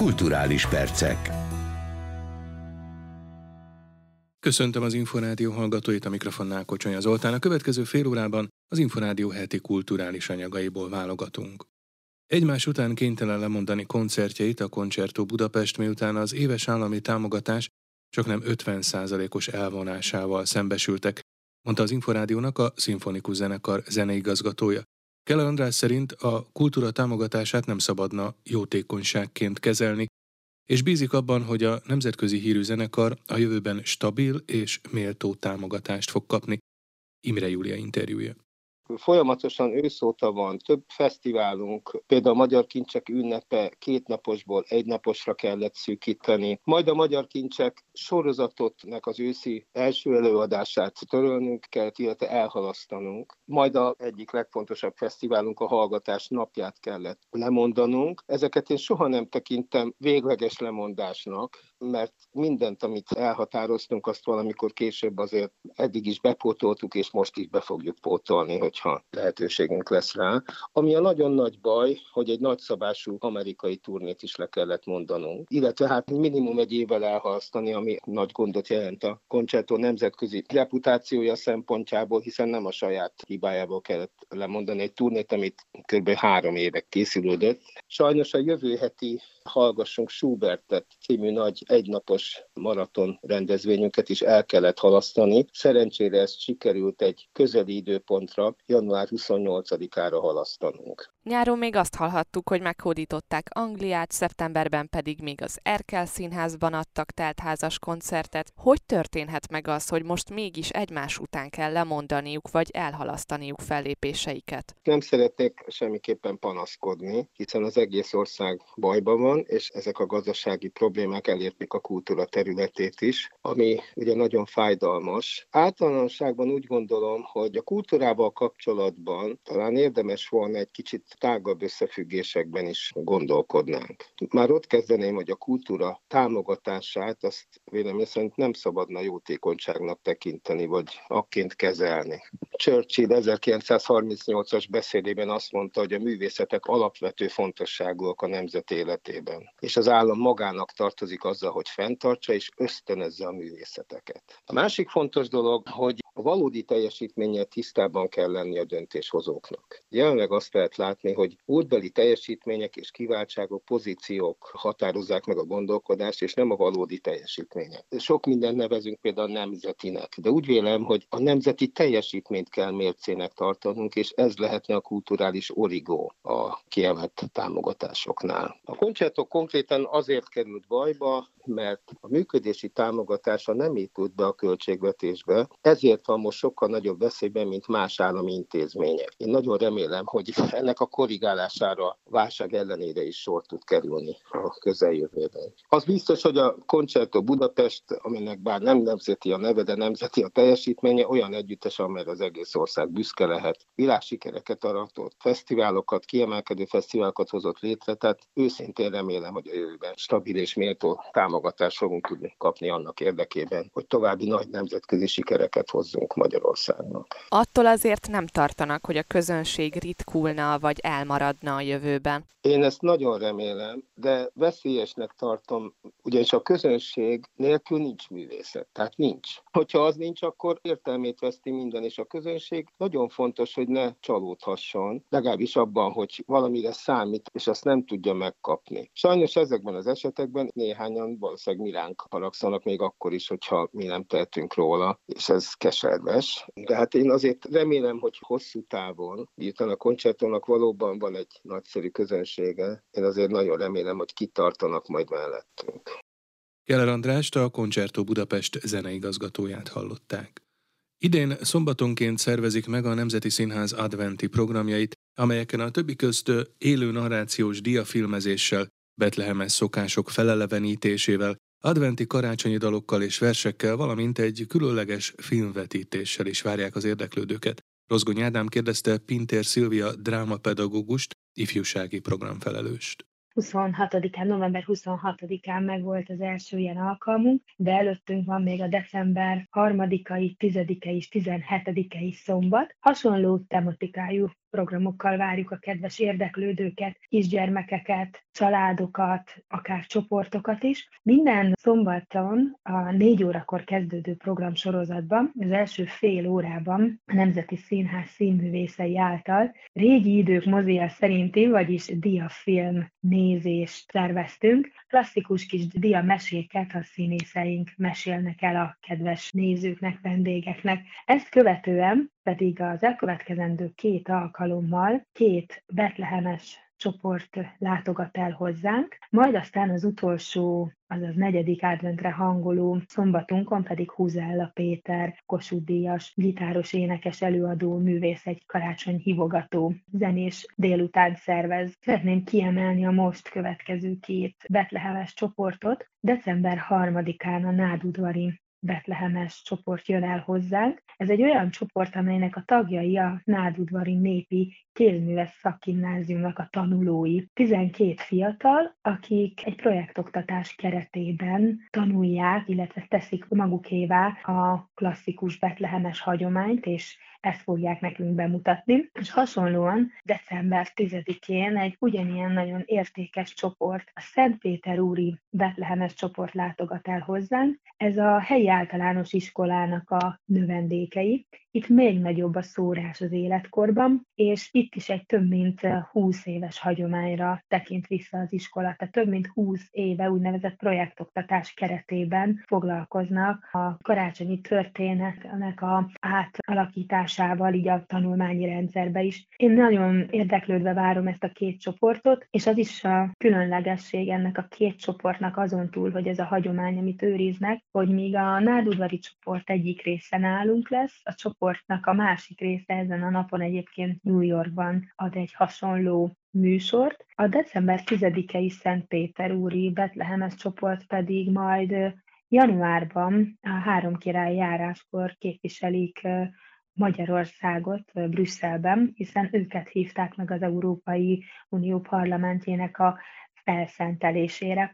Kulturális percek. Köszöntöm az Inforádió hallgatóit, a mikrofonnál Kocsonya Zoltán. A következő fél órában az Inforádió heti kulturális anyagaiból válogatunk. Egymás után kénytelen lemondani koncertjeit a Concerto Budapest, miután az éves állami támogatás csak nem 50%-os elvonásával szembesültek, mondta az Inforádiónak a Szimfonikus Zenekar zeneigazgatója. Keller András szerint a kultúra támogatását nem szabadna jótékonyságként kezelni, és bízik abban, hogy a nemzetközi hírű zenekar a jövőben stabil és méltó támogatást fog kapni. Imre Júlia interjúja folyamatosan őszóta van, több fesztiválunk, például a Magyar Kincsek ünnepe két naposból egy naposra kellett szűkíteni, majd a Magyar Kincsek sorozatotnak az őszi első előadását törölnünk kellett, illetve elhalasztanunk. Majd a egyik legfontosabb fesztiválunk, a Hallgatás napját kellett lemondanunk. Ezeket én soha nem tekintem végleges lemondásnak, mert mindent, amit elhatároztunk, azt valamikor később azért eddig is bepótoltuk, és most is be fogjuk pótolni, hogyha lehetőségünk lesz rá. Ami a nagyon nagy baj, hogy egy nagyszabású amerikai turnét is le kellett mondanunk, illetve hát minimum egy évvel elhalasztani, ami nagy gondot jelent a koncertó nemzetközi reputációja szempontjából, hiszen nem a saját hibájából kellett lemondani egy turnét, amit kb. három évek készülődött. Sajnos a jövő heti Hallgassunk Schubertet című nagy egynapos maraton rendezvényünket is el kellett halasztani. Szerencsére ezt sikerült egy közeli időpontra, január 28-ára halasztanunk. Nyáron még azt hallhattuk, hogy meghódították Angliát, szeptemberben pedig még az Erkel színházban adtak teltházas koncertet. Hogy történhet meg az, hogy most mégis egymás után kell lemondaniuk vagy elhalasztaniuk fellépéseiket? Nem szeretnék semmiképpen panaszkodni, hiszen az egész ország bajban van, és ezek a gazdasági problémák elérték a kultúra területét is, ami ugye nagyon fájdalmas. Általánosságban úgy gondolom, hogy a kultúrával kapcsolatban talán érdemes volna egy kicsit tágabb összefüggésekben is gondolkodnánk. Már ott kezdeném, hogy a kultúra támogatását azt véleményem szerint nem szabadna jótékonyságnak tekinteni, vagy akként kezelni. Churchill 1938-as beszédében azt mondta, hogy a művészetek alapvető fontosságúak a nemzet életében, és az állam magának tartozik azzal, hogy fenntartsa és ösztönözze a művészeteket. A másik fontos dolog, hogy a valódi teljesítménnyel tisztában kell lenni a döntéshozóknak. Jelenleg azt lehet látni, hogy útbeli teljesítmények és kiváltságok, pozíciók határozzák meg a gondolkodást, és nem a valódi teljesítmények. Sok mindent nevezünk például nemzetinek, de úgy vélem, hogy a nemzeti teljesítményt kell mércének tartanunk, és ez lehetne a kulturális origó a kiemelt támogatásoknál. A koncertok konkrétan azért került bajba, mert a működési támogatása nem épült be a költségvetésbe, ezért van most sokkal nagyobb veszélyben, mint más állami intézmények. Én nagyon remélem, hogy ennek a korrigálására válság ellenére is sor tud kerülni a közeljövőben. Az biztos, hogy a Concerto Budapest, aminek bár nem nemzeti a neve, de nemzeti a teljesítménye, olyan együttes, amelyre az egész ország büszke lehet. Világsikereket aratott, fesztiválokat, kiemelkedő fesztiválokat hozott létre, tehát őszintén remélem, hogy a jövőben stabil és méltó támogatást fogunk tudni kapni annak érdekében, hogy további nagy nemzetközi sikereket hozzunk Magyarországnak. Attól azért nem tartanak, hogy a közönség ritkulna vagy elmaradna a jövőben. Én ezt nagyon remélem, de veszélyesnek tartom, ugyanis a közönség nélkül nincs művészet, tehát nincs. Hogyha az nincs, akkor értelmét veszti minden, és a közönség nagyon fontos, hogy ne csalódhasson, legalábbis abban, hogy valamire számít, és azt nem tudja megkapni. Sajnos ezekben az esetekben néhányan valószínűleg miránk haragszanak még akkor is, hogyha mi nem tehetünk róla, és ez keserves. De hát én azért remélem, hogy hosszú távon, miután a koncertónak valóban van egy nagyszerű közönsége, én azért nagyon remélem, hogy kitartanak majd mellettünk. Keller Andrást, a Concerto Budapest zeneigazgatóját hallották. Idén szombatonként szervezik meg a Nemzeti Színház adventi programjait, amelyeken a többi közt élő narrációs diafilmezéssel, betlehemes szokások felelevenítésével, adventi karácsonyi dalokkal és versekkel, valamint egy különleges filmvetítéssel is várják az érdeklődőket. Rozgony Ádám kérdezte Pintér Szilvia drámapedagógust, ifjúsági programfelelőst. 26-án, november 26-án meg volt az első ilyen alkalmunk, de előttünk van még a december 3-ai, 10 és 17-ei szombat. Hasonló tematikájú programokkal várjuk a kedves érdeklődőket, kisgyermekeket, családokat, akár csoportokat is. Minden szombaton a négy órakor kezdődő program sorozatban, az első fél órában a Nemzeti Színház színművészei által régi idők mozia szerinti, vagyis diafilm nézést szerveztünk. Klasszikus kis diameséket a színészeink mesélnek el a kedves nézőknek, vendégeknek. Ezt követően pedig az elkövetkezendő két alkalommal két betlehemes csoport látogat el hozzánk, majd aztán az utolsó, azaz negyedik adventre hangoló szombatunkon pedig Huzella Péter, Kossuth Díjas, gitáros, énekes, előadó, művész, egy karácsony hívogató zenés délután szervez. Szeretném kiemelni a most következő két betlehemes csoportot. December 3-án a Nádudvari betlehemes csoport jön el hozzánk. Ez egy olyan csoport, amelynek a tagjai a Nádudvari Népi Kézműves Szakgimnáziumnak a tanulói. 12 fiatal, akik egy projektoktatás keretében tanulják, illetve teszik magukévá a klasszikus betlehemes hagyományt, és ezt fogják nekünk bemutatni. És hasonlóan december 10-én egy ugyanilyen nagyon értékes csoport, a Szentpéterúri Betlehemes csoport látogat el hozzánk. Ez a helyi általános iskolának a növendékei, itt még nagyobb a szórás az életkorban, és itt is egy több mint 20 éves hagyományra tekint vissza az iskola. Tehát több mint 20 éve úgynevezett projektoktatás keretében foglalkoznak a karácsonyi történetnek a átalakításával, így a tanulmányi rendszerbe is. Én nagyon érdeklődve várom ezt a két csoportot, és az is a különlegesség ennek a két csoportnak azon túl, hogy ez a hagyomány, amit őriznek, hogy míg a nádudvari csoport egyik része nálunk lesz, a csoport csoportnak a másik része ezen a napon egyébként New Yorkban ad egy hasonló műsort. A december 10-i Szentpéter úri Betlehemes csoport pedig majd januárban a három király járáskor képviselik Magyarországot Brüsszelben, hiszen őket hívták meg az Európai Unió parlamentjének a felszentelésére.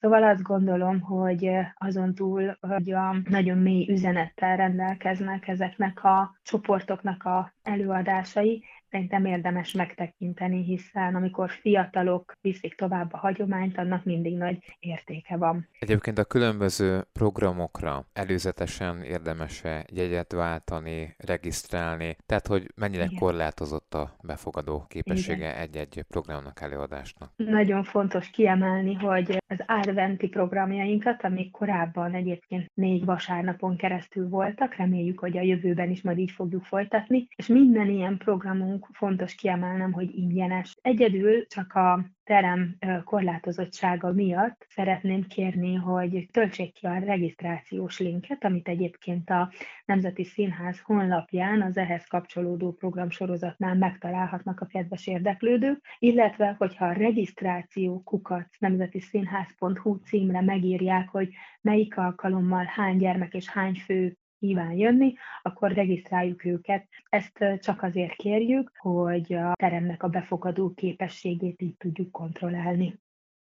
Szóval azt gondolom, hogy azon túl, hogy a nagyon mély üzenettel rendelkeznek ezeknek a csoportoknak a előadásai, szerintem érdemes megtekinteni, hiszen amikor fiatalok viszik tovább a hagyományt, annak mindig nagy értéke van. Egyébként a különböző programokra előzetesen érdemes-e jegyet váltani, regisztrálni, tehát hogy mennyire Igen. korlátozott a befogadó képessége Igen. egy-egy programnak, előadásnak? Nagyon fontos kiemelni, hogy az adventi programjainkat, amik korábban egyébként négy vasárnapon keresztül voltak, reméljük, hogy a jövőben is majd így fogjuk folytatni, és minden ilyen programunk nálunk fontos kiemelnem, hogy ingyenes. Egyedül csak a terem korlátozottsága miatt szeretném kérni, hogy töltsék ki a regisztrációs linket, amit egyébként a Nemzeti Színház honlapján az ehhez kapcsolódó programsorozatnál megtalálhatnak a kedves érdeklődők, illetve hogyha a regisztráció kukat nemzetiszínház.hu címre megírják, hogy melyik alkalommal hány gyermek és hány fő kíván jönni, akkor regisztráljuk őket. Ezt csak azért kérjük, hogy a teremnek a befogadó képességét így tudjuk kontrollálni.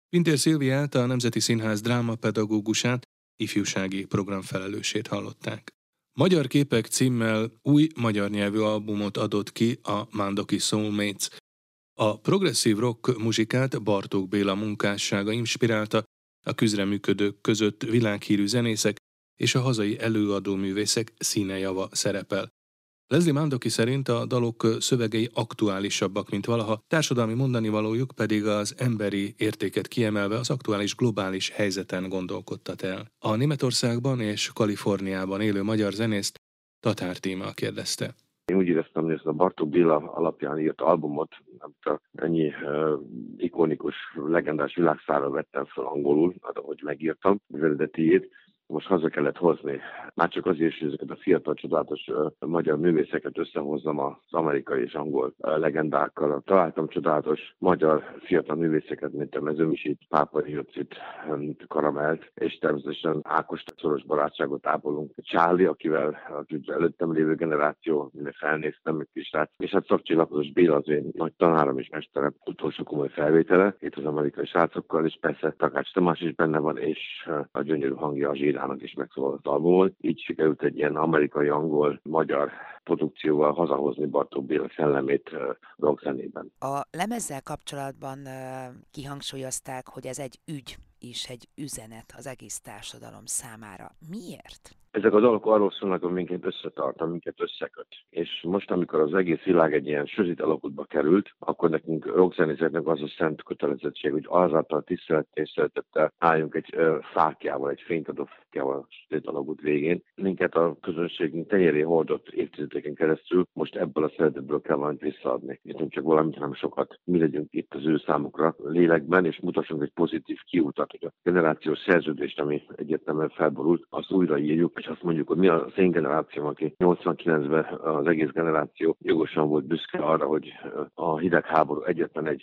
Pintér Szilviát, a Nemzeti Színház drámapedagógusát, ifjúsági programfelelősét hallották. Magyar képek címmel új magyar nyelvű albumot adott ki a Mandoki Soulmates. A progresszív rock muzsikát Bartók Béla munkássága inspirálta, a küzreműködők között világhírű zenészek, és a hazai előadó művészek színejava szerepel. Leslie Mandoki szerint a dalok szövegei aktuálisabbak, mint valaha, társadalmi mondani valójuk pedig az emberi értéket kiemelve az aktuális globális helyzeten gondolkodtat el. A Németországban és Kaliforniában élő magyar zenészt Tatár Tíma kérdezte. Én úgy éreztem, hogy ezt a Bartók Béla alapján írt albumot, amit ennyi uh, ikonikus, legendás világszára vettem fel angolul, ahogy megírtam, az eredetiét, most haza kellett hozni. Már csak azért is, hogy ezeket a fiatal, csodálatos magyar művészeket összehozzam az amerikai és angol legendákkal. Találtam csodálatos magyar fiatal művészeket, mint a Mezőmisit, Pápa Jocit, um, Karamelt, és természetesen Ákos szoros barátságot ápolunk. Csáli, akivel az előttem lévő generáció, minden felnéztem, egy kis rác. És hát Szakcsi Lapozos Béla az én nagy tanárom és mesterem, utolsó komoly felvétele, itt az amerikai srácokkal, és persze Takács Tamás is benne van, és a gyönyörű hangja a zsír Bilának is megszólalt albumon. Így sikerült egy ilyen amerikai-angol-magyar produkcióval hazahozni Bartók Béla szellemét rockzenében. A lemezzel kapcsolatban kihangsúlyozták, hogy ez egy ügy is, egy üzenet az egész társadalom számára. Miért? Ezek a dalok arról szólnak, hogy minket összetart, minket összeköt. És most, amikor az egész világ egy ilyen sötét alakutba került, akkor nekünk rockzenészeknek az a szent kötelezettség, hogy azáltal tisztelettel és szeretettel álljunk egy ö, fákjával, egy fénykadó fákjával a sötét alakut végén. Minket a közönségünk tenyéré hordott évtizedeken keresztül, most ebből a szeretetből kell valamit visszaadni. És nem csak valamit, hanem sokat. Mi legyünk itt az ő számukra lélekben, és mutassunk egy pozitív kiutat, hogy a generációs szerződést, ami egyértelműen felborult, azt újraírjuk, és azt mondjuk, hogy mi az én generációm, aki 89-ben az egész generáció jogosan volt büszke arra, hogy a hidegháború egyetlen egy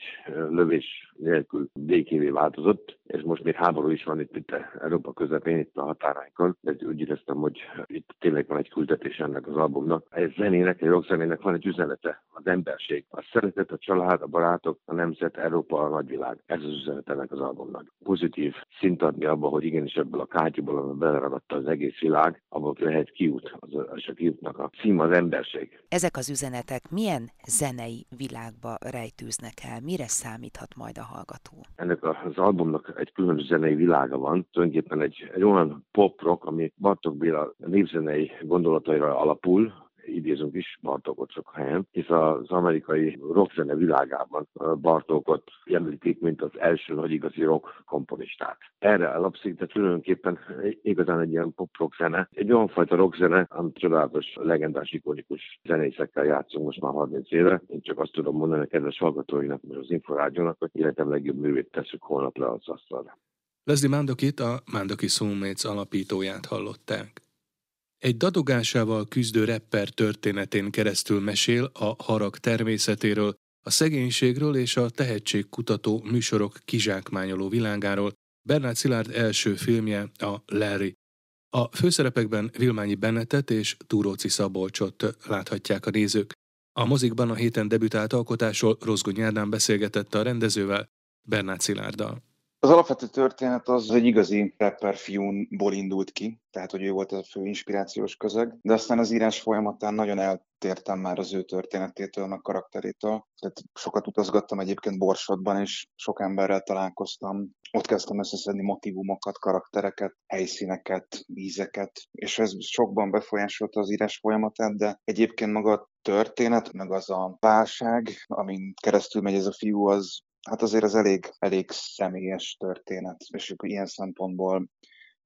lövés nélkül békévé változott, és most még háború is van itt, itt Európa közepén, itt a határainkon, de úgy éreztem, hogy itt tényleg van egy küldetés ennek az albumnak. Ez zenének, egy rockzenének van egy üzenete, az emberség, a szeretet, a család, a barátok, a nemzet, Európa, a nagyvilág. Ez az üzenet ennek az albumnak. Pozitív szint adni abba, hogy igenis ebből a kátyúból, amiben beleragadta az egész világ, abból lehet kiút, az, az a kiútnak a cím az emberség. Ezek az üzenetek milyen zenei világba rejtőznek el? Mire számíthat majd a hallgató? Ennek az albumnak egy különös zenei világa van, tulajdonképpen egy, egy olyan pop-rock, ami Bartók Béla népzenei gondolataira alapul, idézünk is Bartókot sok helyen, hisz az amerikai rockzene világában Bartókot említik, mint az első nagy igazi rock komponistát. Erre alapszik, de tulajdonképpen igazán egy ilyen pop-rock zene, egy olyan fajta rockzene, amit csodálatos, legendás, ikonikus zenészekkel játszunk most már 30 éve. Én csak azt tudom mondani a kedves hallgatóinak, mert az Inforádiónak, hogy életem legjobb művét tesszük holnap le az asztalra. Leslie Mandokit, a Mandoki Soulmates alapítóját hallották. Egy dadogásával küzdő rapper történetén keresztül mesél a harag természetéről, a szegénységről és a tehetségkutató műsorok kizsákmányoló világáról Bernát Szilárd első filmje a Larry. A főszerepekben Vilmányi Bennetet és Túróci Szabolcsot láthatják a nézők. A mozikban a héten debütált alkotásról Rozgony Ádám beszélgetett a rendezővel, Bernát Szilárddal. Az alapvető történet az egy igazi rapper fiúnból indult ki, tehát hogy ő volt a fő inspirációs közeg, de aztán az írás folyamatán nagyon eltértem már az ő történetétől, a karakterétől. Tehát sokat utazgattam egyébként Borsodban, és sok emberrel találkoztam. Ott kezdtem összeszedni motivumokat, karaktereket, helyszíneket, ízeket, és ez sokban befolyásolta az írás folyamatát, de egyébként maga a történet, meg az a válság, amin keresztül megy ez a fiú, az hát azért az elég, elég személyes történet, és ilyen szempontból,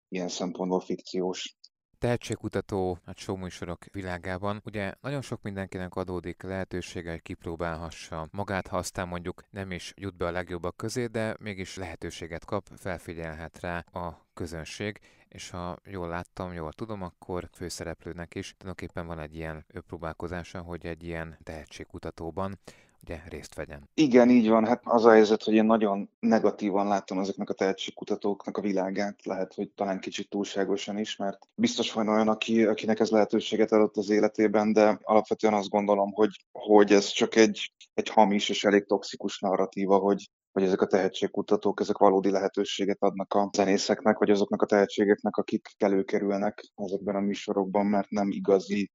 ilyen szempontból fikciós. Tehetségkutató a showműsorok világában. Ugye nagyon sok mindenkinek adódik lehetősége, hogy kipróbálhassa magát, ha aztán mondjuk nem is jut be a legjobbak közé, de mégis lehetőséget kap, felfigyelhet rá a közönség, és ha jól láttam, jól tudom, akkor főszereplőnek is tulajdonképpen van egy ilyen próbálkozása, hogy egy ilyen tehetségkutatóban ugye részt vegyen. Igen, így van. Hát az a helyzet, hogy én nagyon negatívan látom ezeknek a tehetségkutatóknak a világát, lehet, hogy talán kicsit túlságosan is, mert biztos van olyan, aki, akinek ez lehetőséget adott az életében, de alapvetően azt gondolom, hogy, hogy ez csak egy, egy hamis és elég toxikus narratíva, hogy, hogy ezek a tehetségkutatók, ezek valódi lehetőséget adnak a zenészeknek, vagy azoknak a tehetségeknek, akik előkerülnek ezekben a műsorokban, mert nem igazi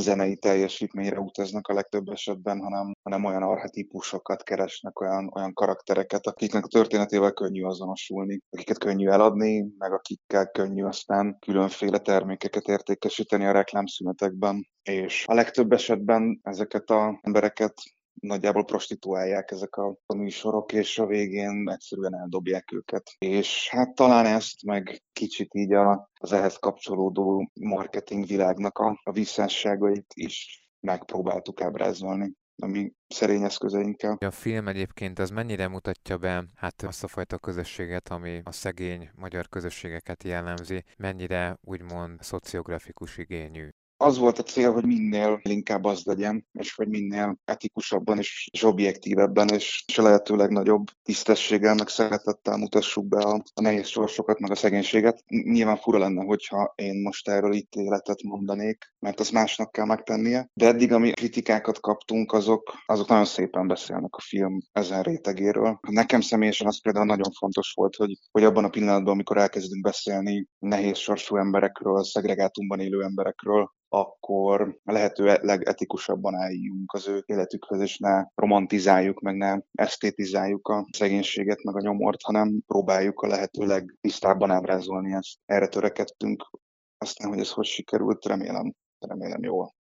zenei teljesítményre utaznak a legtöbb esetben, hanem, hanem olyan archetípusokat keresnek, olyan, olyan karaktereket, akiknek a történetével könnyű azonosulni, akiket könnyű eladni, meg akikkel könnyű aztán különféle termékeket értékesíteni a reklámszünetekben. És a legtöbb esetben ezeket az embereket nagyjából prostituálják ezek a, a műsorok, és a végén egyszerűen eldobják őket. És hát talán ezt meg kicsit így a, az ehhez kapcsolódó marketing világnak a, a visszásságait is megpróbáltuk ábrázolni ami szerény eszközeinkkel. A film egyébként az mennyire mutatja be hát azt a fajta közösséget, ami a szegény magyar közösségeket jellemzi, mennyire úgymond szociografikus igényű? Az volt a cél, hogy minél inkább az legyen, és hogy minél etikusabban és, és objektívebben, és, és a lehető legnagyobb tisztességgel, meg szeretettel mutassuk be a, a nehéz sorsokat, meg a szegénységet. Nyilván fura lenne, hogyha én most erről ítéletet mondanék, mert az másnak kell megtennie. De eddig, ami kritikákat kaptunk, azok, azok nagyon szépen beszélnek a film ezen rétegéről. Nekem személyesen az például nagyon fontos volt, hogy, hogy abban a pillanatban, amikor elkezdünk beszélni nehéz sorsú emberekről, szegregátumban élő emberekről, akkor a lehető legetikusabban álljunk az ő életükhöz, és ne romantizáljuk, meg ne esztétizáljuk a szegénységet, meg a nyomort, hanem próbáljuk a lehető legtisztábban ábrázolni ezt. Erre törekedtünk. Aztán, hogy ez hogy sikerült, remélem, remélem jól.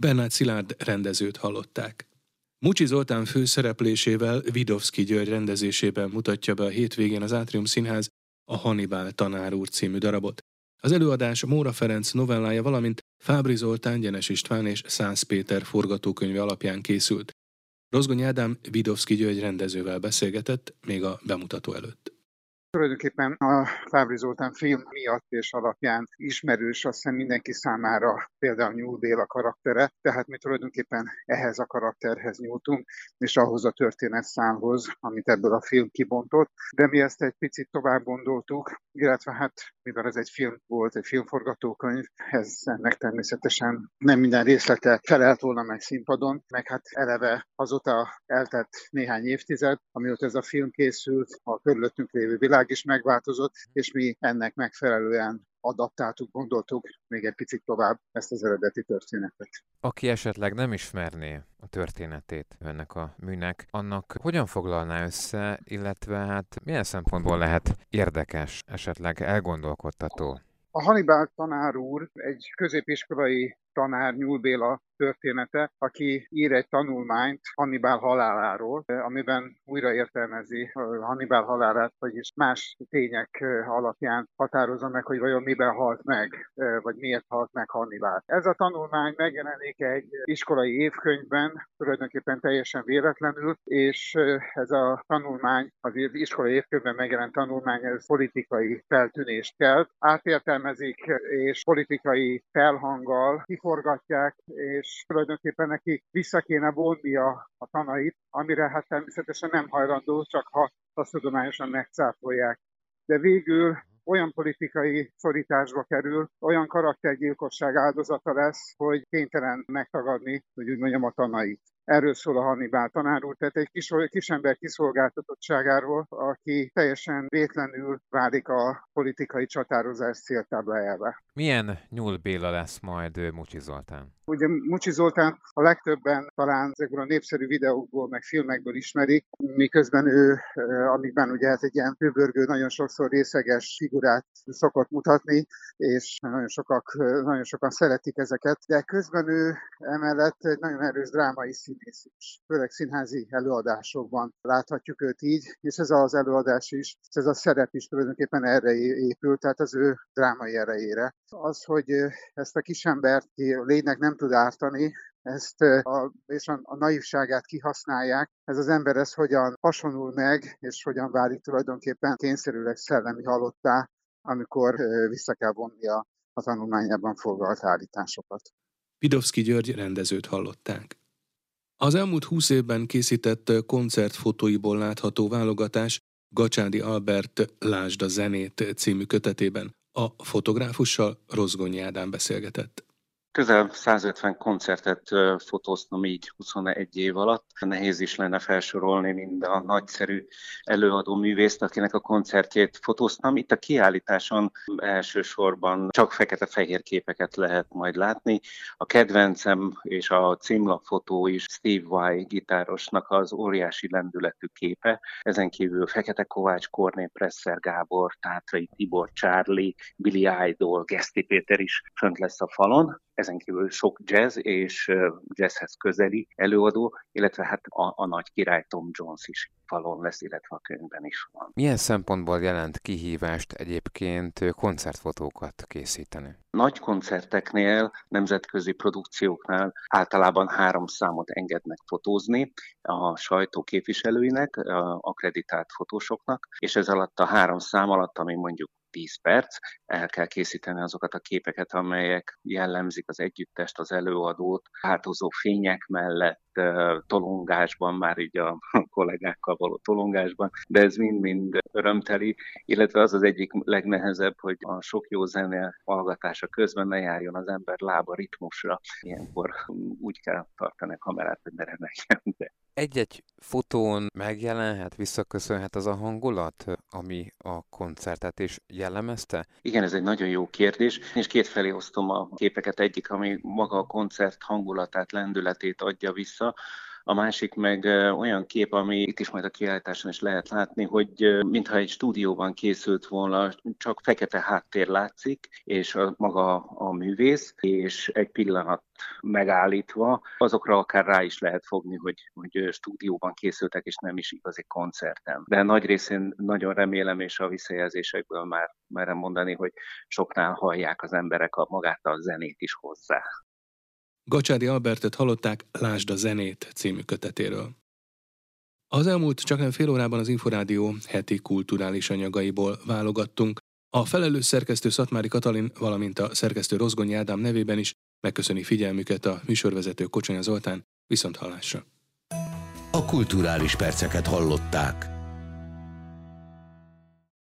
Bernát Szilárd rendezőt hallották. Mucsi Zoltán főszereplésével Vidovszki György rendezésében mutatja be a hétvégén az Átrium Színház a Hannibal tanár úr című darabot. Az előadás Móra Ferenc novellája, valamint Fábri Zoltán, Gyenes István és Szász Péter forgatókönyve alapján készült. Rozgony Ádám Vidovszki György rendezővel beszélgetett még a bemutató előtt. Tulajdonképpen a Fábri Zoltán film miatt és alapján ismerős azt hiszem mindenki számára például Nyúl Béla karaktere, tehát mi tulajdonképpen ehhez a karakterhez nyúltunk, és ahhoz a történetszámhoz, amit ebből a film kibontott, de mi ezt egy picit tovább gondoltuk, illetve hát mivel ez egy film volt, egy filmforgatókönyv, ez ennek természetesen nem minden részlete felelt volna meg színpadon, meg hát eleve azóta eltett néhány évtized, amióta ez a film készült, a körülöttünk lévő világ világ is megváltozott, és mi ennek megfelelően adaptáltuk, gondoltuk még egy picit tovább ezt az eredeti történetet. Aki esetleg nem ismerné a történetét ennek a műnek, annak hogyan foglalná össze, illetve hát milyen szempontból lehet érdekes, esetleg elgondolkodtató? A Hannibal tanár úr egy középiskolai tanár Nyúl Béla története, aki ír egy tanulmányt Hannibal haláláról, amiben újra értelmezi Hannibal halálát, vagyis más tények alapján határozza meg, hogy vajon miben halt meg, vagy miért halt meg Hannibal. Ez a tanulmány megjelenik egy iskolai évkönyvben, tulajdonképpen teljesen véletlenül, és ez a tanulmány, az iskolai évkönyvben megjelent tanulmány, ez politikai feltűnést kelt, átértelmezik és politikai felhanggal kiforgatják, és tulajdonképpen neki vissza kéne vonni a, tanait, amire hát természetesen nem hajlandó, csak ha azt tudományosan megcáfolják. De végül olyan politikai szorításba kerül, olyan karaktergyilkosság áldozata lesz, hogy kénytelen megtagadni, hogy úgy mondjam, a tanait. Erről szól a Hannibal tanár úr, tehát egy kis, kisember kiszolgáltatottságáról, aki teljesen vétlenül válik a politikai csatározás céltáblájába. Milyen Nyúl Béla lesz majd Mucsi Zoltán? Ugye Mucsi Zoltán a legtöbben talán ezekből a népszerű videókból, meg filmekből ismerik, miközben ő, amikben ugye ez egy ilyen főbörgő, nagyon sokszor részeges figurát szokott mutatni, és nagyon, sokak, nagyon sokan szeretik ezeket, de közben ő emellett egy nagyon erős drámai színész is. Főleg színházi előadásokban láthatjuk őt így, és ez az előadás is, ez a szerep is tulajdonképpen erre épül, tehát az ő drámai erejére. Az, hogy ezt a kisembert lénynek nem tud ártani, ezt a, és a, a naivságát kihasználják. Ez az ember ez hogyan hasonul meg, és hogyan válik tulajdonképpen kényszerűleg szellemi halottá, amikor vissza kell vonni a, a tanulmányában foglalt állításokat. Pidovszki György rendezőt hallották. Az elmúlt húsz évben készített koncertfotóiból látható válogatás Gacsádi Albert Lásd a zenét című kötetében a fotográfussal Rozgonyi Ádám beszélgetett. Közel 150 koncertet fotóztam így 21 év alatt. Nehéz is lenne felsorolni mind a nagyszerű előadó művészt, akinek a koncertjét fotóztam. Itt a kiállításon elsősorban csak fekete-fehér képeket lehet majd látni. A kedvencem és a címlapfotó is Steve Vai gitárosnak az óriási lendületű képe. Ezen kívül Fekete Kovács, Korné Presser Gábor, Tátrai Tibor, Charlie, Billy Idol, Geszti Péter is fönt lesz a falon ezen kívül sok jazz és jazzhez közeli előadó, illetve hát a, a nagy király Tom Jones is falon lesz, illetve a könyvben is van. Milyen szempontból jelent kihívást egyébként koncertfotókat készíteni? Nagy koncerteknél, nemzetközi produkcióknál általában három számot engednek fotózni a sajtó képviselőinek, a akreditált fotósoknak, és ez alatt a három szám alatt, ami mondjuk 10 perc, el kell készíteni azokat a képeket, amelyek jellemzik az együttest, az előadót, változó fények mellett, tolongásban, már így a kollégákkal való tolongásban, de ez mind-mind örömteli, illetve az az egyik legnehezebb, hogy a sok jó zene hallgatása közben ne járjon az ember lába ritmusra. Ilyenkor úgy kell tartani a kamerát, hogy ne remegjen. De egy-egy fotón megjelenhet, visszaköszönhet az a hangulat, ami a koncertet is jellemezte? Igen, ez egy nagyon jó kérdés, és kétfelé osztom a képeket. Egyik, ami maga a koncert hangulatát, lendületét adja vissza, a másik meg olyan kép, ami itt is majd a kiállításon is lehet látni, hogy mintha egy stúdióban készült volna, csak fekete háttér látszik, és a, maga a művész, és egy pillanat megállítva, azokra akár rá is lehet fogni, hogy, hogy stúdióban készültek, és nem is igazi koncerten. De nagy részén nagyon remélem, és a visszajelzésekből már merem mondani, hogy soknál hallják az emberek a magát a zenét is hozzá. Gacsádi Albertet hallották Lásd a zenét című kötetéről. Az elmúlt csak nem fél órában az Inforádió heti kulturális anyagaiból válogattunk. A felelős szerkesztő Szatmári Katalin, valamint a szerkesztő Rozgonyi Ádám nevében is megköszöni figyelmüket a műsorvezető Kocsonya Zoltán, viszont hallásra. A kulturális perceket hallották.